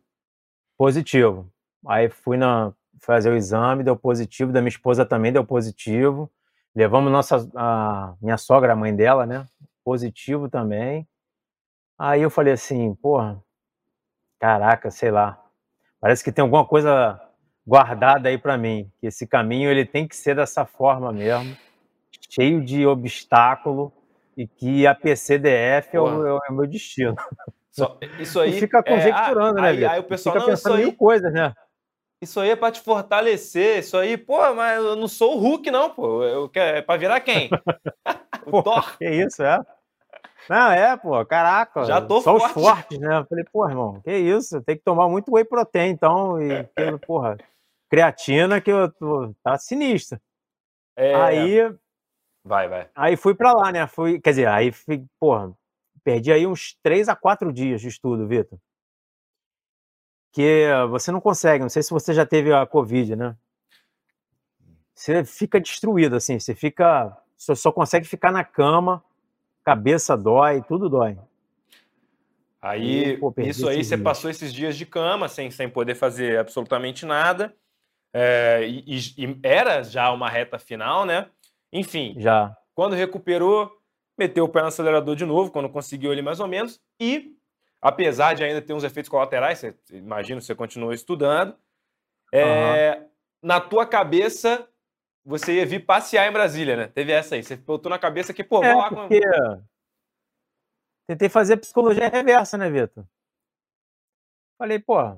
Positivo. Aí fui na, fazer o exame, deu positivo, da minha esposa também deu positivo. Levamos nossa, a minha sogra, a mãe dela, né? Positivo também. Aí eu falei assim, porra, Caraca, sei lá. Parece que tem alguma coisa guardada aí para mim. Que esse caminho ele tem que ser dessa forma mesmo, cheio de obstáculo e que a PCDF é o, é o, meu destino. Só, (laughs) isso aí. E fica conjecturando, é, né, aí, aí, o pessoal fica não, pensando isso aí, coisas, né? Isso aí é para te fortalecer. Isso aí, pô, mas eu não sou o Hulk, não, pô. Eu, é para virar quem? (laughs) o pô, Thor. Que isso, é? Não, é, pô, caraca. Já tô só forte. os fortes, né? Eu falei, pô, irmão, que isso? Tem que tomar muito whey protein, então. E, porra, creatina que eu tô, tá sinistra. É... Aí. Vai, vai. Aí fui pra lá, né? Fui, quer dizer, aí fui, porra, perdi aí uns três a quatro dias de estudo, Vitor. Que você não consegue, não sei se você já teve a Covid, né? Você fica destruído, assim, você fica. Você só consegue ficar na cama cabeça dói, tudo dói. Aí, pô, isso aí, você dias. passou esses dias de cama, sem, sem poder fazer absolutamente nada. É, e, e, era já uma reta final, né? Enfim, já. quando recuperou, meteu o pé no acelerador de novo, quando conseguiu ali mais ou menos. E, apesar de ainda ter uns efeitos colaterais, você, imagino que você continuou estudando, é, uhum. na tua cabeça você ia vir passear em Brasília, né? Teve essa aí. Você botou na cabeça que, pô, é, vou lá porque... com. Tentei fazer psicologia reversa, né, Vitor? Falei, pô,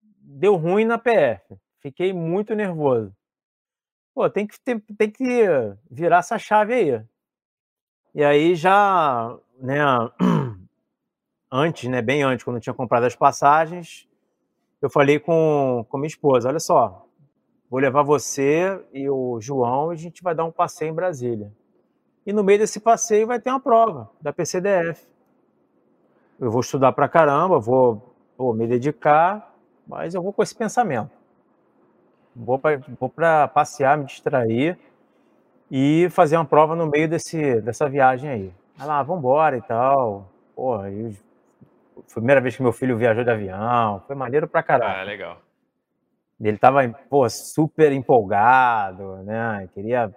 deu ruim na PF. Fiquei muito nervoso. Pô, tem que, tem, tem que virar essa chave aí. E aí já, né, (clears throat) antes, né, bem antes, quando eu tinha comprado as passagens, eu falei com, com minha esposa, olha só, Vou levar você e o João e a gente vai dar um passeio em Brasília. E no meio desse passeio vai ter uma prova da PCDF. eu vou estudar pra caramba, vou, vou me dedicar, mas eu vou com esse pensamento. Vou para passear, me distrair e fazer uma prova no meio desse, dessa viagem aí. Aí lá, vamos embora e tal. Porra, aí foi a primeira vez que meu filho viajou de avião, foi maneiro pra caralho. Ah, legal. Ele tava, pô, super empolgado, né? Queria.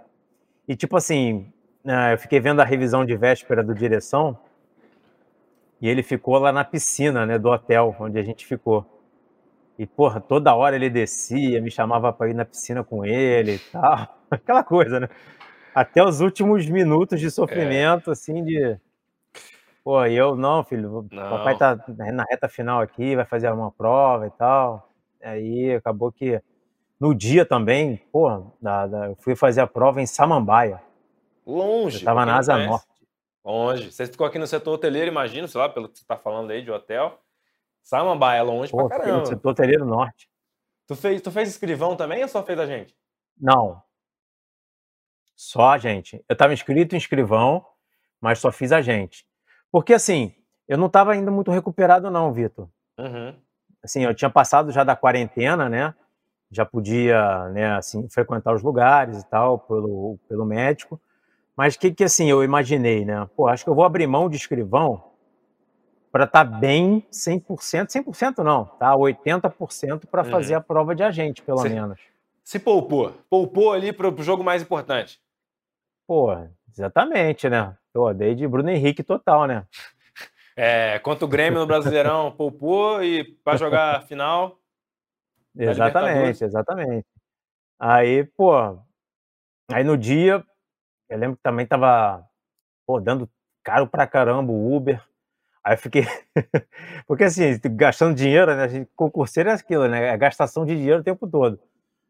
E tipo assim, né, eu fiquei vendo a revisão de véspera do direção e ele ficou lá na piscina, né, do hotel onde a gente ficou. E, porra, toda hora ele descia, me chamava para ir na piscina com ele e tal. (laughs) Aquela coisa, né? Até os últimos minutos de sofrimento, é. assim, de. Pô, e eu, não, filho, o papai tá na reta final aqui, vai fazer uma prova e tal. Aí acabou que no dia também, pô, da, da, eu fui fazer a prova em Samambaia. Longe. Eu tava na Asa Norte. Longe. Você ficou aqui no setor hoteleiro, imagino, sei lá, pelo que você tá falando aí de hotel. Samambaia é longe Pô, pra caramba. No setor hoteleiro norte. Tu fez, tu fez escrivão também ou só fez a gente? Não. Só a gente. Eu tava inscrito em escrivão, mas só fiz a gente. Porque assim, eu não tava ainda muito recuperado não, Vitor. Uhum. Assim, eu tinha passado já da quarentena, né? Já podia, né, assim, frequentar os lugares e tal, pelo, pelo médico. Mas o que, que assim eu imaginei, né? Pô, acho que eu vou abrir mão de escrivão para estar tá bem 100%, 100% não, tá? 80% para fazer uhum. a prova de agente, pelo se, menos. Se poupou, poupou ali para o jogo mais importante. Pô, exatamente, né? Pô, dei de Bruno Henrique total, né? É, contra o Grêmio no Brasileirão, (laughs) poupou e para jogar a final. Exatamente, exatamente. Aí, pô, aí no dia eu lembro que também tava pô, dando caro pra caramba o Uber. Aí eu fiquei. (laughs) Porque assim, gastando dinheiro, né? A gente, concurseiro é aquilo, né? É gastação de dinheiro o tempo todo.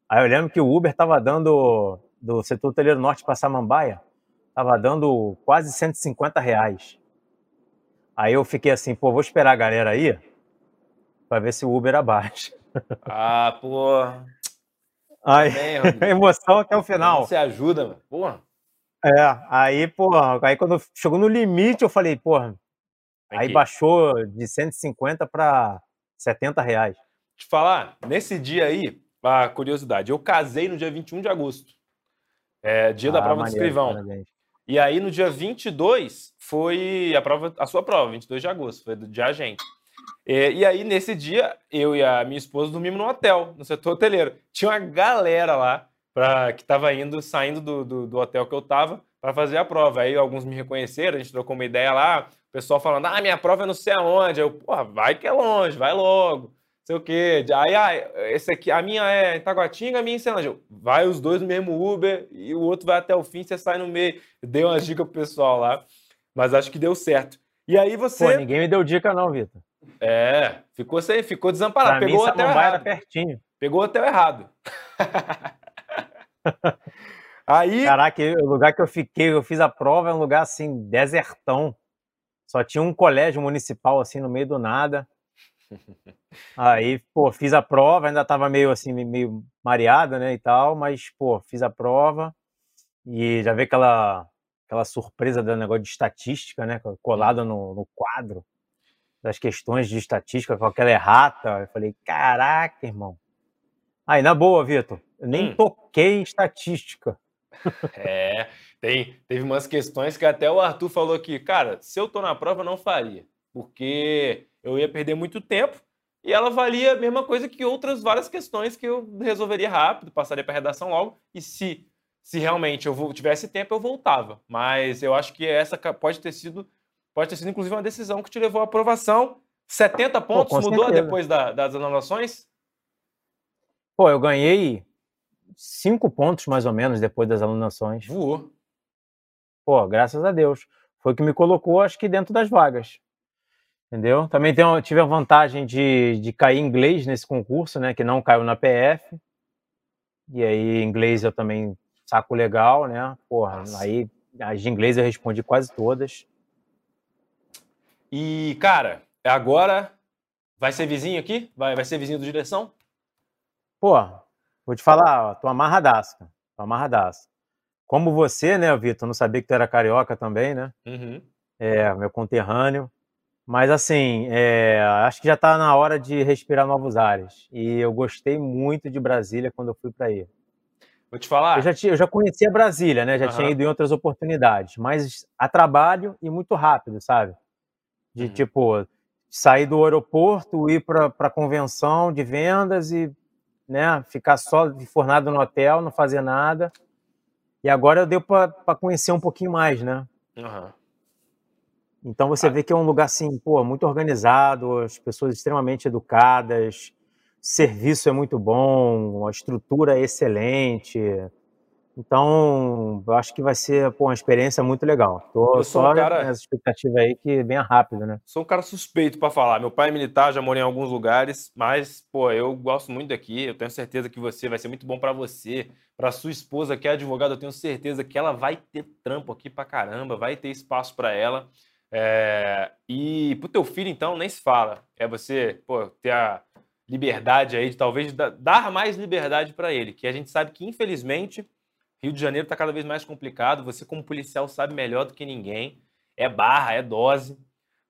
Aí eu lembro que o Uber tava dando do setor hoteleiro norte para Samambaia, tava dando quase 150 reais. Aí eu fiquei assim, pô, vou esperar a galera aí para ver se o Uber abaixa. (laughs) Ah, pô. Aí, emoção até o final. Você ajuda, mano. Porra. É, aí, porra, aí quando chegou no limite, eu falei, porra, aí baixou de 150 para 70 reais. Te falar, nesse dia aí, a curiosidade, eu casei no dia 21 de agosto, é, dia ah, da prova maneiro, do escrivão. Parabéns. E aí no dia 22 foi a prova, a sua prova, 22 de agosto, foi do dia agente. E, e aí nesse dia, eu e a minha esposa dormimos no hotel, no setor hoteleiro. Tinha uma galera lá pra, que estava indo, saindo do, do, do, hotel que eu estava para fazer a prova. Aí alguns me reconheceram, a gente trocou uma ideia lá, o pessoal falando, ah, minha prova é não sei aonde. Aí eu, porra, vai que é longe, vai logo. Sei o quê. Aí, ah, esse aqui, a minha é em Taguatinga, a minha é em Ceilândia. Vai os dois no mesmo Uber e o outro vai até o fim, você sai no meio. Dei uma dica pro pessoal lá, mas acho que deu certo. E aí você. Pô, ninguém me deu dica, não, Vitor. É, ficou sem, ficou desamparado. Pra Pegou mim, até errado. Era pertinho. Pegou até o errado. (laughs) Aí. Caraca, o lugar que eu fiquei, eu fiz a prova, é um lugar assim, desertão. Só tinha um colégio municipal assim no meio do nada. Aí, pô, fiz a prova, ainda tava meio assim, meio mareada, né, e tal, mas, pô, fiz a prova e já vi aquela, aquela surpresa do negócio de estatística, né, colada no, no quadro das questões de estatística com aquela errata. Eu falei, caraca, irmão. Aí, na boa, Vitor, eu nem hum. toquei em estatística. É, tem, teve umas questões que até o Arthur falou que, cara, se eu tô na prova, eu não faria, porque eu ia perder muito tempo e ela valia a mesma coisa que outras várias questões que eu resolveria rápido, passaria para redação logo, e se, se realmente eu tivesse tempo, eu voltava. Mas eu acho que essa pode ter sido, pode ter sido inclusive uma decisão que te levou à aprovação. 70 pontos Pô, mudou certeza. depois da, das anulações? Pô, eu ganhei cinco pontos mais ou menos depois das alunações. Voou. Pô, graças a Deus. Foi o que me colocou, acho que, dentro das vagas. Entendeu? Também tenho, tive a vantagem de, de cair em inglês nesse concurso, né? Que não caiu na PF. E aí, inglês eu também saco legal, né? Porra, Nossa. aí as de inglês eu respondi quase todas. E, cara, agora vai ser vizinho aqui? Vai, vai ser vizinho do direção? Pô, vou te falar, ó, tô amarradaço, tô amarradaço. Como você, né, Vitor, não sabia que tu era carioca também, né? Uhum. É, meu conterrâneo. Mas assim, é, acho que já está na hora de respirar novos ares. E eu gostei muito de Brasília quando eu fui para aí. Vou te falar. Eu já, tinha, eu já conhecia Brasília, né? Já uhum. tinha ido em outras oportunidades, mas a trabalho e muito rápido, sabe? De uhum. tipo, sair do aeroporto, ir para a convenção de vendas e né, ficar só fornado no hotel, não fazer nada. E agora deu para conhecer um pouquinho mais, né? Uhum. Então você vê que é um lugar assim, pô, muito organizado, as pessoas extremamente educadas, serviço é muito bom, a estrutura é excelente. Então, eu acho que vai ser pô, uma experiência muito legal. Tô eu sou só um cara... expectativa aí que venha rápido, né? Sou um cara suspeito para falar. Meu pai é militar, já morei em alguns lugares, mas, pô, eu gosto muito daqui. Eu tenho certeza que você vai ser muito bom para você, para sua esposa que é advogada. Eu tenho certeza que ela vai ter trampo aqui para caramba, vai ter espaço para ela. É... E pro teu filho, então, nem se fala. É você, pô, ter a liberdade aí de talvez dar mais liberdade para ele, que a gente sabe que, infelizmente Rio de Janeiro está cada vez mais complicado. Você, como policial, sabe melhor do que ninguém. É barra, é dose.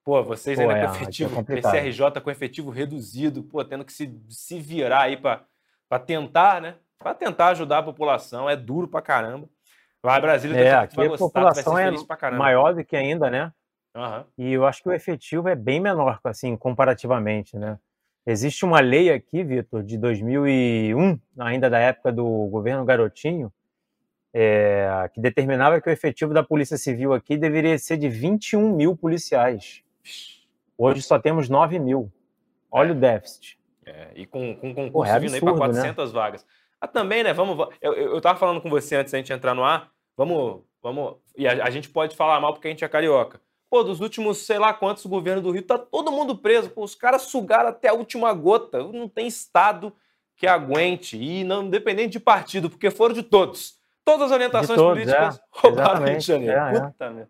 Pô, vocês Pô, ainda é, com efetivo, é PCRJ com efetivo reduzido, pô, tendo que se, se virar aí para tentar, né? Para tentar ajudar a população. É duro pra caramba. Lá Brasília é, aqui a população é maior do que ainda, né? Uhum. E eu acho que o efetivo é bem menor, assim, comparativamente, né? Existe uma lei aqui, Vitor, de 2001, ainda da época do governo Garotinho, é, que determinava que o efetivo da Polícia Civil aqui deveria ser de 21 mil policiais. Hoje só temos 9 mil. Olha é. o déficit. É, e com, com concurso Porra, é vindo aí para 400 né? vagas. Ah, também, né? Vamos, eu, eu tava falando com você antes da gente entrar no ar. Vamos, vamos. E a, a gente pode falar mal porque a gente é carioca. Pô, dos últimos sei lá quantos governos do Rio, tá todo mundo preso. Pô, os caras sugaram até a última gota. Não tem Estado que aguente. E não independente de partido, porque foram de todos. Todas as orientações todos, políticas é, roubaram Rio de Janeiro. É, é. Puta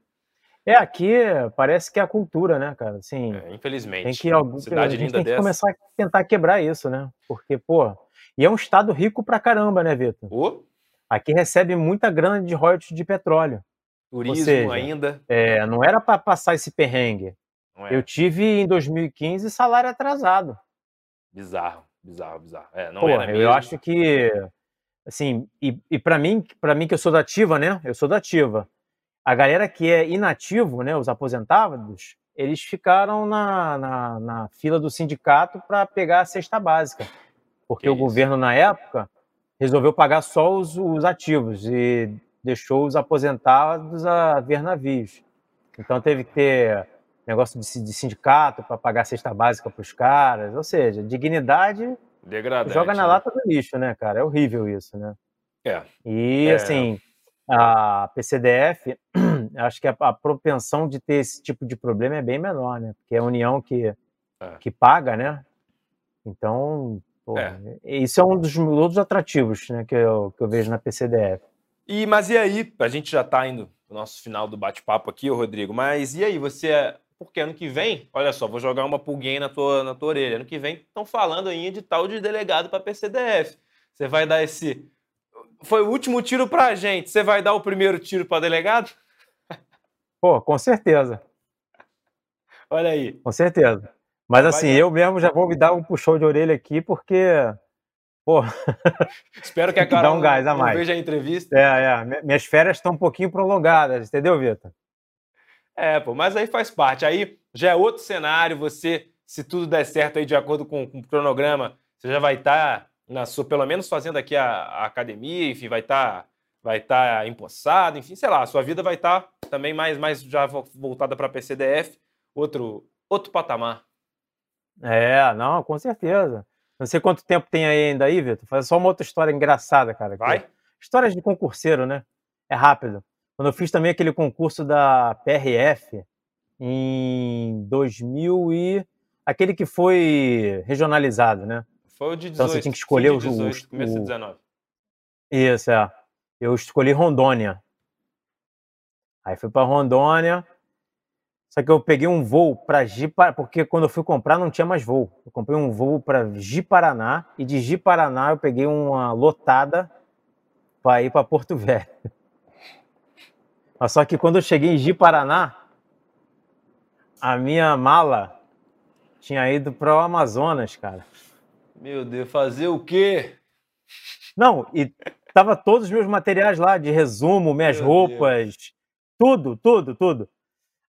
é. é, aqui parece que é a cultura, né, cara? Assim, é, infelizmente. Tem que, algum, Cidade a gente tem que começar a tentar quebrar isso, né? Porque, pô, e é um estado rico pra caramba, né, Vitor? Oh. Aqui recebe muita grana de royalties de petróleo. Turismo seja, ainda. É, não era para passar esse perrengue. Eu tive em 2015 salário atrasado. Bizarro, bizarro, bizarro. É, não Pô, eu acho que assim, e, e para mim, para mim que eu sou da ativa, né? Eu sou da ativa. A galera que é inativo, né, os aposentados, eles ficaram na, na, na fila do sindicato para pegar a cesta básica. Porque que o isso? governo, na época, resolveu pagar só os, os ativos e deixou os aposentados a ver navios. Então teve que ter negócio de, de sindicato para pagar a cesta básica para os caras. Ou seja, dignidade Degradante. Joga na né? lata do lixo, né, cara? É horrível isso, né? É. E, é. assim, a PCDF, (clears throat) acho que a, a, propensão de ter esse tipo de problema é bem menor, né? Porque é a União que, é. que paga, né? Então, pô, é. isso é um dos outros atrativos né, que, eu, que eu vejo na PCDF. E, mas e aí? A gente já está indo no nosso final do bate-papo aqui, Rodrigo, mas e aí? Você porque ano que vem, olha só, vou jogar uma pulguinha na tua, na tua orelha. Ano que vem estão falando aí de tal de delegado para PCDF. Você vai dar esse. Foi o último tiro para a gente. Você vai dar o primeiro tiro para delegado? Pô, com certeza. Olha aí. Com certeza. Mas assim, eu mesmo já vou me dar um puxão de orelha aqui, porque. Pô. Espero que (laughs) a Carol um gás a mais. veja a entrevista. É, é. Minhas férias estão um pouquinho prolongadas, entendeu, Vitor? É, pô, mas aí faz parte. Aí já é outro cenário. Você, se tudo der certo aí de acordo com, com o cronograma, você já vai estar tá na sua, pelo menos fazendo aqui a, a academia, enfim, vai estar tá, vai tá empossado, enfim, sei lá, a sua vida vai estar tá também mais, mais já voltada para a PCDF, outro, outro patamar. É, não, com certeza. Não sei quanto tempo tem aí ainda aí, Vitor. Faz só uma outra história engraçada, cara. Vai? Histórias de concurseiro, né? É rápido. Quando eu fiz também aquele concurso da PRF em 2000 e aquele que foi regionalizado, né? Foi o de 18. Então você tinha que escolher o 18, o, começo de 19. Isso, é. Eu escolhi Rondônia. Aí fui para Rondônia. Só que eu peguei um voo para Ji-Paraná, porque quando eu fui comprar não tinha mais voo. Eu comprei um voo para Ji-Paraná e de Ji-Paraná eu peguei uma lotada para ir para Porto Velho. Mas só que quando eu cheguei em Ji-Paraná, a minha mala tinha ido para o Amazonas, cara. Meu Deus, fazer o quê? Não, e tava todos os meus materiais lá de resumo, minhas Meu roupas, Deus. tudo, tudo, tudo.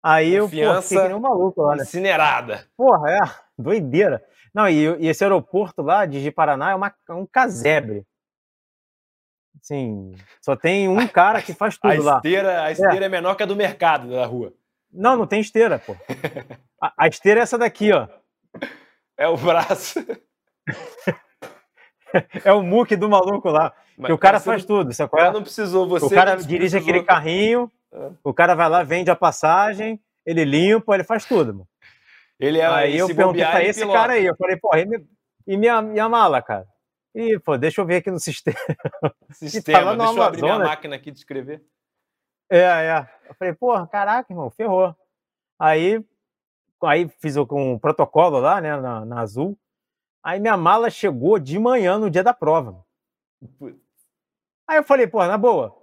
Aí Confiança eu pô, fiquei que nem um maluco lá, né? Incinerada. Porra, é, doideira. Não, e, e esse aeroporto lá de Paraná é uma, é um casebre. Sim, só tem um cara que faz tudo a esteira, lá. A esteira é. é menor que a do mercado da rua. Não, não tem esteira, pô. A, a esteira é essa daqui, ó. É o braço. (laughs) é o muque do maluco lá. Mas, que o cara faz não, tudo. Qual é? não precisou, você. O cara dirige aquele carrinho, é. O cara vai lá, vende a passagem, ele limpa, ele faz tudo. Mano. Ele é Aí eu perguntei pra esse pilota. cara aí, eu falei, porra, e minha, minha mala, cara? E, pô, deixa eu ver aqui no (laughs) sistema. Sistema, tá deixa eu abrir minha máquina aqui de escrever. É, é. Eu falei, porra, caraca, irmão, ferrou. Aí, aí fiz um protocolo lá, né, na, na Azul. Aí minha mala chegou de manhã no dia da prova. Aí eu falei, porra, na boa.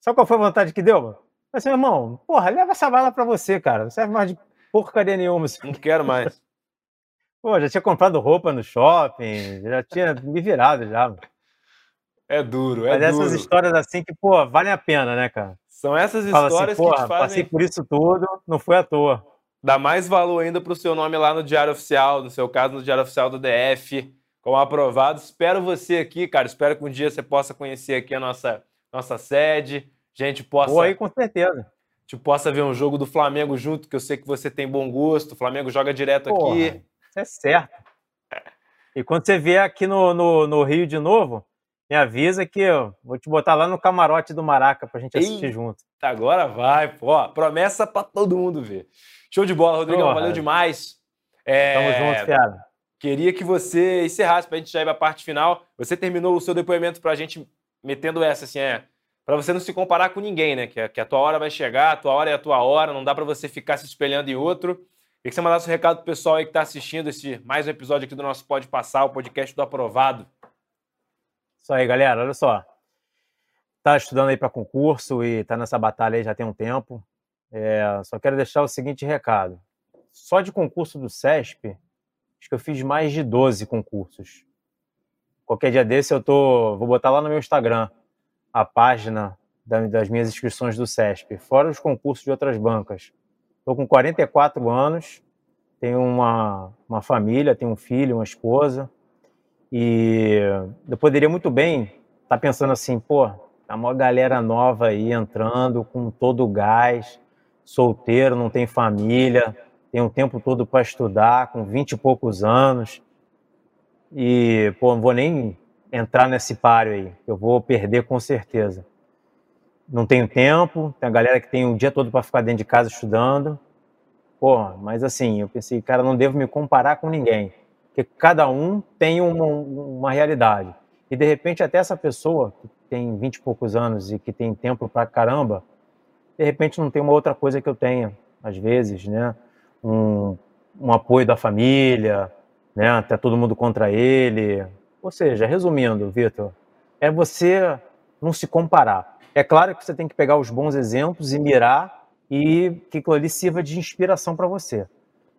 Sabe qual foi a vontade que deu, mano? Eu falei, irmão, porra, leva essa mala pra você, cara. Não serve mais de porcaria nenhuma. Não quero mais. (laughs) Pô, já tinha comprado roupa no shopping, já tinha me virado já. Mano. É duro, é Mas duro. essas histórias assim que, pô, valem a pena, né, cara? São essas Fala assim, histórias assim, que te fazem... passei por isso tudo, não foi à toa. Dá mais valor ainda pro seu nome lá no Diário Oficial, no seu caso, no Diário Oficial do DF, como aprovado. Espero você aqui, cara. Espero que um dia você possa conhecer aqui a nossa, nossa sede. Gente, possa... Pô, aí com certeza gente possa ver um jogo do Flamengo junto, que eu sei que você tem bom gosto. O Flamengo joga direto Porra, aqui. Isso é certo. E quando você vier aqui no, no, no, Rio de novo, me avisa que eu vou te botar lá no camarote do Maraca pra gente assistir Eita, junto. Agora vai, pô. Promessa pra todo mundo ver. Show de bola, Rodrigão. Valeu demais. É... Tamo junto, cara. Queria que você encerrasse pra gente já ir pra parte final. Você terminou o seu depoimento pra gente metendo essa, assim, é para você não se comparar com ninguém, né? Que, que, a tua hora vai chegar, a tua hora é a tua hora, não dá para você ficar se espelhando em outro. Queria que você mandasse um recado pro pessoal aí que está assistindo esse mais um episódio aqui do nosso Pode Passar, o podcast do Aprovado. Isso aí, galera. Olha só. Tá estudando aí para concurso e tá nessa batalha aí já tem um tempo. É, só quero deixar o seguinte recado. Só de concurso do CESP, acho que eu fiz mais de 12 concursos. Qualquer dia desse eu tô, vou botar lá no meu Instagram a página das minhas inscrições do CESP, fora os concursos de outras bancas. Estou com 44 anos, tenho uma, uma família, tenho um filho, uma esposa, e eu poderia muito bem estar tá pensando assim, pô, tá uma galera nova aí entrando com todo o gás, solteiro, não tem família, tem um tempo todo para estudar, com 20 e poucos anos, e, pô, não vou nem entrar nesse páreo aí. Eu vou perder com certeza. Não tenho tempo, tem a galera que tem o dia todo para ficar dentro de casa estudando. Porra, mas assim, eu pensei, cara, não devo me comparar com ninguém. Porque cada um tem uma, uma realidade. E de repente, até essa pessoa que tem 20 e poucos anos e que tem tempo pra caramba, de repente não tem uma outra coisa que eu tenha, às vezes, né? Um, um apoio da família, né? Até todo mundo contra ele, ou seja, resumindo, Vitor, é você não se comparar. É claro que você tem que pegar os bons exemplos e mirar e que aquilo ali sirva de inspiração para você.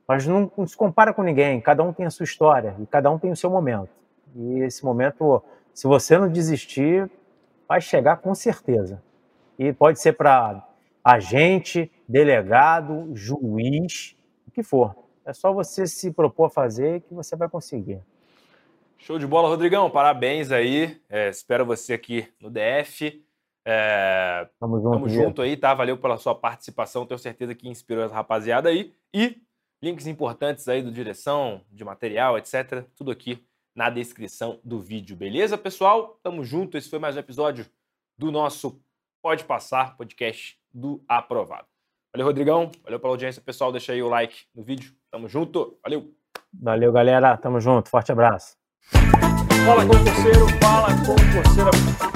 Mas não, não, se compara com ninguém, cada um tem a sua história e cada um tem o seu momento. E esse momento, se você não desistir, vai chegar com certeza. E pode ser para agente, delegado, juiz, o que for. É só você se propor a fazer que você vai conseguir. Show de bola, Rodrigão. Parabéns aí. É, espero você aqui no DF. É, tamo junto, tamo junto aí, tá? Valeu pela sua participação. Tenho certeza que inspirou essa rapaziada aí. E links importantes aí do direção, de material, etc. Tudo aqui na descrição do vídeo, beleza, pessoal? Tamo junto. Esse foi mais um episódio do nosso Pode Passar, podcast do Aprovado. Valeu, Rodrigão. Valeu pela audiência, pessoal. Deixa aí o like no vídeo. Tamo junto. Valeu. Valeu, galera. Tamo junto. Forte abraço. Fala concurseiro, fala concurseira.